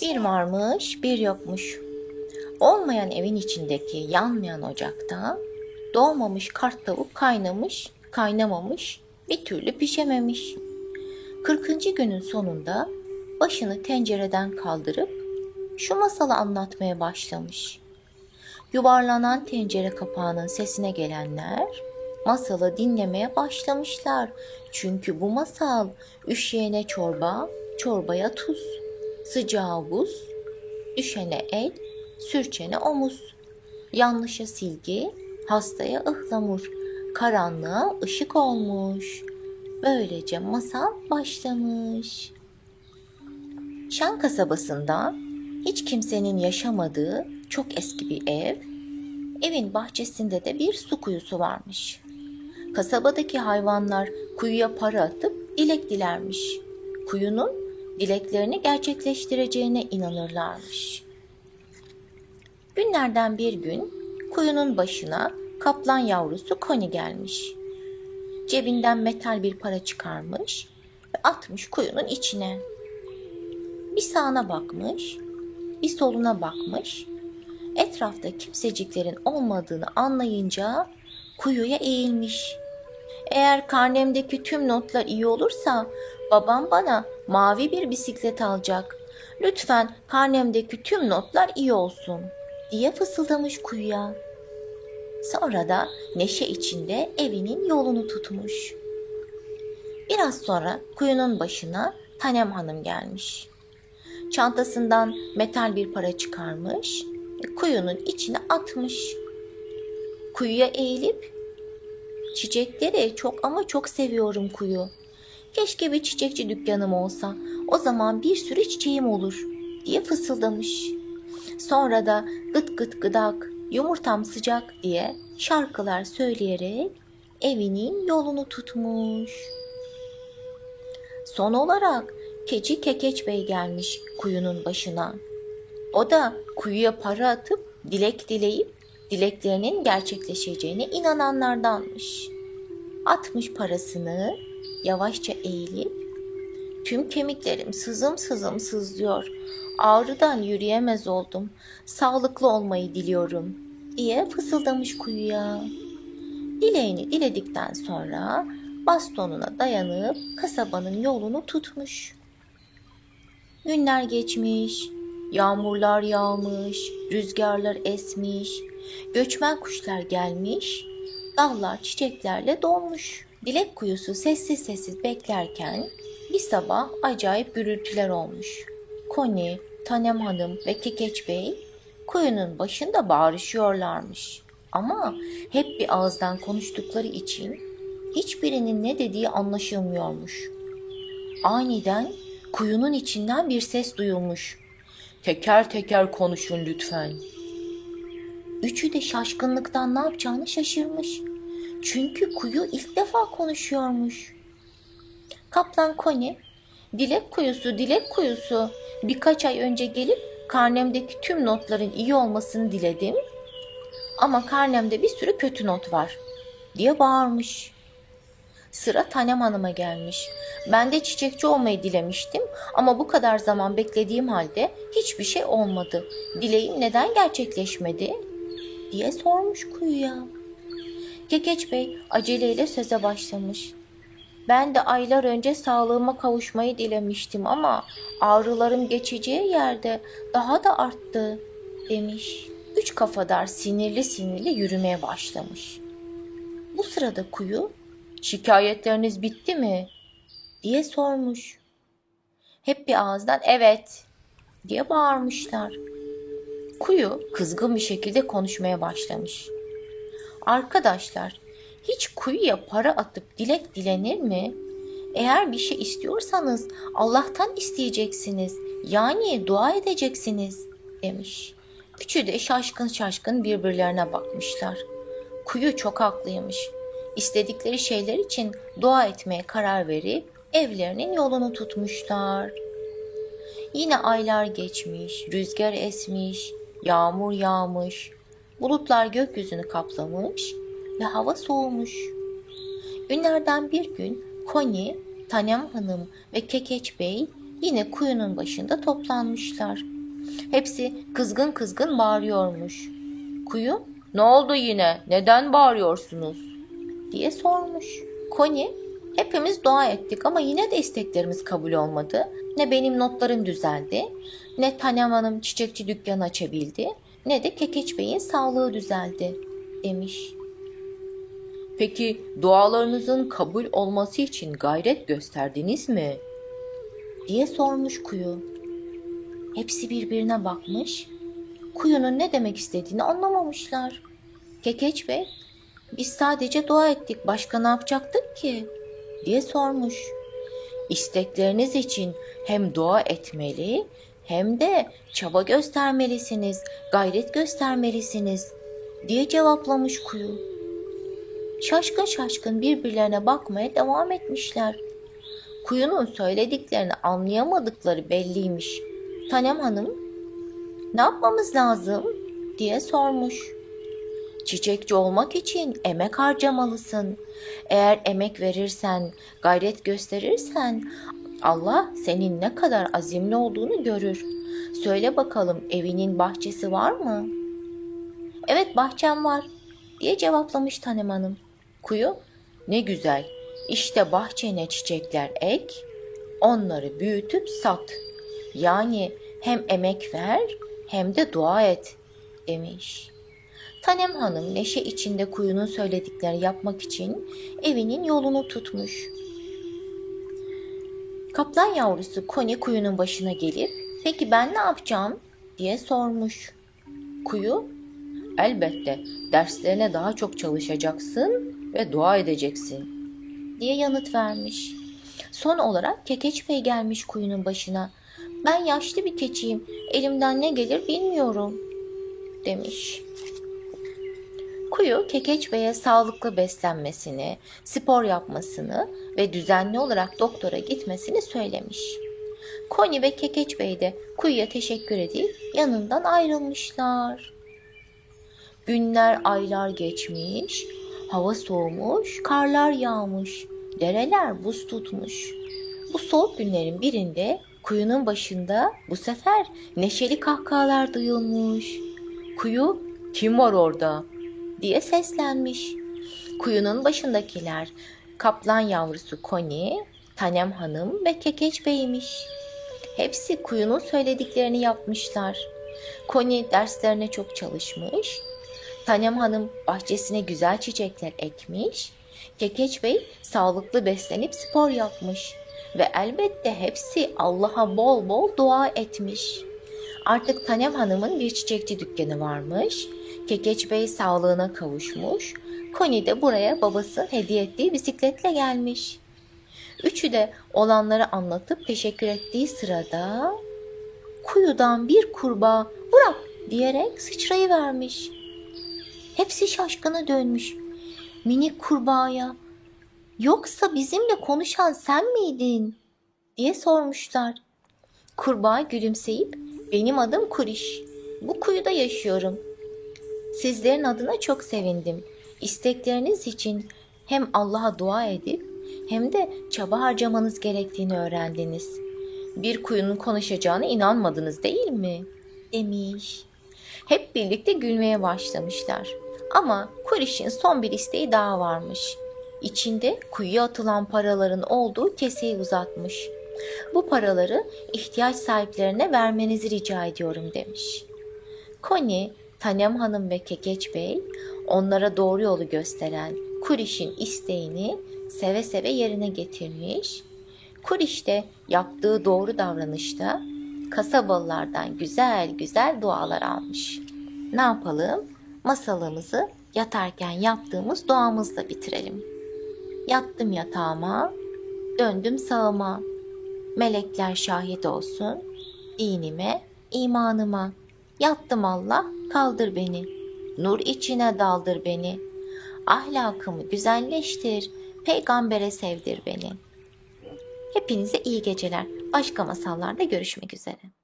Bir varmış, bir yokmuş. Olmayan evin içindeki yanmayan ocakta doğmamış kart tavuk kaynamış, kaynamamış, bir türlü pişememiş. 40. günün sonunda başını tencereden kaldırıp şu masalı anlatmaya başlamış. Yuvarlanan tencere kapağının sesine gelenler masalı dinlemeye başlamışlar. Çünkü bu masal üşüyene çorba, çorbaya tuz, sıcağa buz, düşene el, sürçene omuz, yanlışa silgi, hastaya ıhlamur, karanlığa ışık olmuş. Böylece masal başlamış. Şan kasabasında hiç kimsenin yaşamadığı çok eski bir ev, evin bahçesinde de bir su kuyusu varmış. Kasabadaki hayvanlar kuyuya para atıp dilek dilermiş. Kuyunun dileklerini gerçekleştireceğine inanırlarmış. Günlerden bir gün kuyunun başına kaplan yavrusu Koni gelmiş. Cebinden metal bir para çıkarmış ve atmış kuyunun içine. Bir sağına bakmış, bir soluna bakmış. Etrafta kimseciklerin olmadığını anlayınca kuyuya eğilmiş. Eğer karnemdeki tüm notlar iyi olursa babam bana mavi bir bisiklet alacak. Lütfen karnemdeki tüm notlar iyi olsun diye fısıldamış kuyuya. Sonra da neşe içinde evinin yolunu tutmuş. Biraz sonra kuyunun başına Tanem Hanım gelmiş. Çantasından metal bir para çıkarmış, kuyunun içine atmış. Kuyuya eğilip Çiçekleri çok ama çok seviyorum kuyu. Keşke bir çiçekçi dükkanım olsa. O zaman bir sürü çiçeğim olur diye fısıldamış. Sonra da gıt gıt gıdak, yumurtam sıcak diye şarkılar söyleyerek evinin yolunu tutmuş. Son olarak keçi Kekeç Bey gelmiş kuyunun başına. O da kuyuya para atıp dilek dileyip dileklerinin gerçekleşeceğine inananlardanmış. Atmış parasını, yavaşça eğilip, tüm kemiklerim sızım sızım sızlıyor, ağrıdan yürüyemez oldum, sağlıklı olmayı diliyorum diye fısıldamış kuyuya. Dileğini diledikten sonra bastonuna dayanıp kasabanın yolunu tutmuş. Günler geçmiş, yağmurlar yağmış, rüzgarlar esmiş, Göçmen kuşlar gelmiş, dallar çiçeklerle dolmuş. Dilek kuyusu sessiz sessiz beklerken bir sabah acayip gürültüler olmuş. Koni, Tanem Hanım ve Kekeç Bey kuyunun başında bağırışıyorlarmış. Ama hep bir ağızdan konuştukları için hiçbirinin ne dediği anlaşılmıyormuş. Aniden kuyunun içinden bir ses duyulmuş. Teker teker konuşun lütfen. Üçü de şaşkınlıktan ne yapacağını şaşırmış. Çünkü kuyu ilk defa konuşuyormuş. Kaplan Koni, dilek kuyusu, dilek kuyusu. Birkaç ay önce gelip karnemdeki tüm notların iyi olmasını diledim. Ama karnemde bir sürü kötü not var diye bağırmış. Sıra Tanem Hanım'a gelmiş. Ben de çiçekçi olmayı dilemiştim ama bu kadar zaman beklediğim halde hiçbir şey olmadı. Dileğim neden gerçekleşmedi?'' diye sormuş kuyuya. Kekeç Bey aceleyle söze başlamış. Ben de aylar önce sağlığıma kavuşmayı dilemiştim ama ağrılarım geçeceği yerde daha da arttı demiş. Üç kafadar sinirli sinirli yürümeye başlamış. Bu sırada kuyu şikayetleriniz bitti mi diye sormuş. Hep bir ağızdan evet diye bağırmışlar. Kuyu kızgın bir şekilde konuşmaya başlamış. Arkadaşlar, hiç kuyuya para atıp dilek dilenir mi? Eğer bir şey istiyorsanız Allah'tan isteyeceksiniz. Yani dua edeceksiniz demiş. Üçü de şaşkın şaşkın birbirlerine bakmışlar. Kuyu çok haklıymış. İstedikleri şeyler için dua etmeye karar verip evlerinin yolunu tutmuşlar. Yine aylar geçmiş, rüzgar esmiş, Yağmur yağmış, bulutlar gökyüzünü kaplamış ve hava soğumuş. Günlerden bir gün Koni, Tanem Hanım ve Kekeç Bey yine kuyunun başında toplanmışlar. Hepsi kızgın kızgın bağırıyormuş. Kuyu, ne oldu yine? Neden bağırıyorsunuz? diye sormuş. Koni, hepimiz dua ettik ama yine de isteklerimiz kabul olmadı. Ne benim notlarım düzeldi, ne Tanem Hanım çiçekçi dükkanı açabildi, ne de Kekeç Bey'in sağlığı düzeldi demiş. Peki dualarınızın kabul olması için gayret gösterdiniz mi? diye sormuş kuyu. Hepsi birbirine bakmış. Kuyunun ne demek istediğini anlamamışlar. Kekeç Bey, biz sadece dua ettik. Başka ne yapacaktık ki? diye sormuş. İstekleriniz için hem dua etmeli hem de çaba göstermelisiniz, gayret göstermelisiniz diye cevaplamış kuyu. Şaşkın şaşkın birbirlerine bakmaya devam etmişler. Kuyunun söylediklerini anlayamadıkları belliymiş. Tanem Hanım, ne yapmamız lazım diye sormuş. Çiçekçi olmak için emek harcamalısın. Eğer emek verirsen, gayret gösterirsen Allah senin ne kadar azimli olduğunu görür. Söyle bakalım evinin bahçesi var mı? Evet bahçem var diye cevaplamış Tanem Hanım. Kuyu ne güzel işte bahçene çiçekler ek onları büyütüp sat. Yani hem emek ver hem de dua et demiş. Tanem Hanım neşe içinde kuyunun söylediklerini yapmak için evinin yolunu tutmuş. Kaplan yavrusu Koni kuyunun başına gelip peki ben ne yapacağım diye sormuş. Kuyu elbette derslerine daha çok çalışacaksın ve dua edeceksin diye yanıt vermiş. Son olarak Kekeç Bey gelmiş kuyunun başına. Ben yaşlı bir keçiyim. Elimden ne gelir bilmiyorum demiş. Kuyu Kekeç Bey'e sağlıklı beslenmesini, spor yapmasını ve düzenli olarak doktora gitmesini söylemiş. Koni ve Kekeç Bey de kuyuya teşekkür edip yanından ayrılmışlar. Günler aylar geçmiş, hava soğumuş, karlar yağmış, dereler buz tutmuş. Bu soğuk günlerin birinde kuyunun başında bu sefer neşeli kahkahalar duyulmuş. Kuyu, kim var orada? Diye seslenmiş. Kuyunun başındakiler kaplan yavrusu Koni, Tanem Hanım ve Kekeç Bey'miş. Hepsi kuyunun söylediklerini yapmışlar. Koni derslerine çok çalışmış. Tanem Hanım bahçesine güzel çiçekler ekmiş. Kekeç Bey sağlıklı beslenip spor yapmış. Ve elbette hepsi Allah'a bol bol dua etmiş. Artık Tanem Hanım'ın bir çiçekçi dükkanı varmış. Kekeç Bey sağlığına kavuşmuş. Koni de buraya babası hediye ettiği bisikletle gelmiş. Üçü de olanları anlatıp teşekkür ettiği sırada kuyudan bir kurbağa bırak diyerek sıçrayıvermiş. Hepsi şaşkına dönmüş. Minik kurbağaya yoksa bizimle konuşan sen miydin diye sormuşlar. Kurbağa gülümseyip benim adım Kuriş. Bu kuyuda yaşıyorum. Sizlerin adına çok sevindim. İstekleriniz için hem Allah'a dua edip hem de çaba harcamanız gerektiğini öğrendiniz. Bir kuyunun konuşacağına inanmadınız değil mi? demiş. Hep birlikte gülmeye başlamışlar. Ama Kuriş'in son bir isteği daha varmış. İçinde kuyuya atılan paraların olduğu keseyi uzatmış. Bu paraları ihtiyaç sahiplerine vermenizi rica ediyorum demiş. Koni, Tanem Hanım ve Kekeç Bey onlara doğru yolu gösteren Kuriş'in isteğini seve seve yerine getirmiş. Kuriş de yaptığı doğru davranışta kasabalılardan güzel güzel dualar almış. Ne yapalım? Masalımızı yatarken yaptığımız duamızla bitirelim. Yattım yatağıma, döndüm sağıma. Melekler şahit olsun, dinime, imanıma. Yattım Allah, kaldır beni. Nur içine daldır beni. Ahlakımı güzelleştir, peygambere sevdir beni. Hepinize iyi geceler. Başka masallarda görüşmek üzere.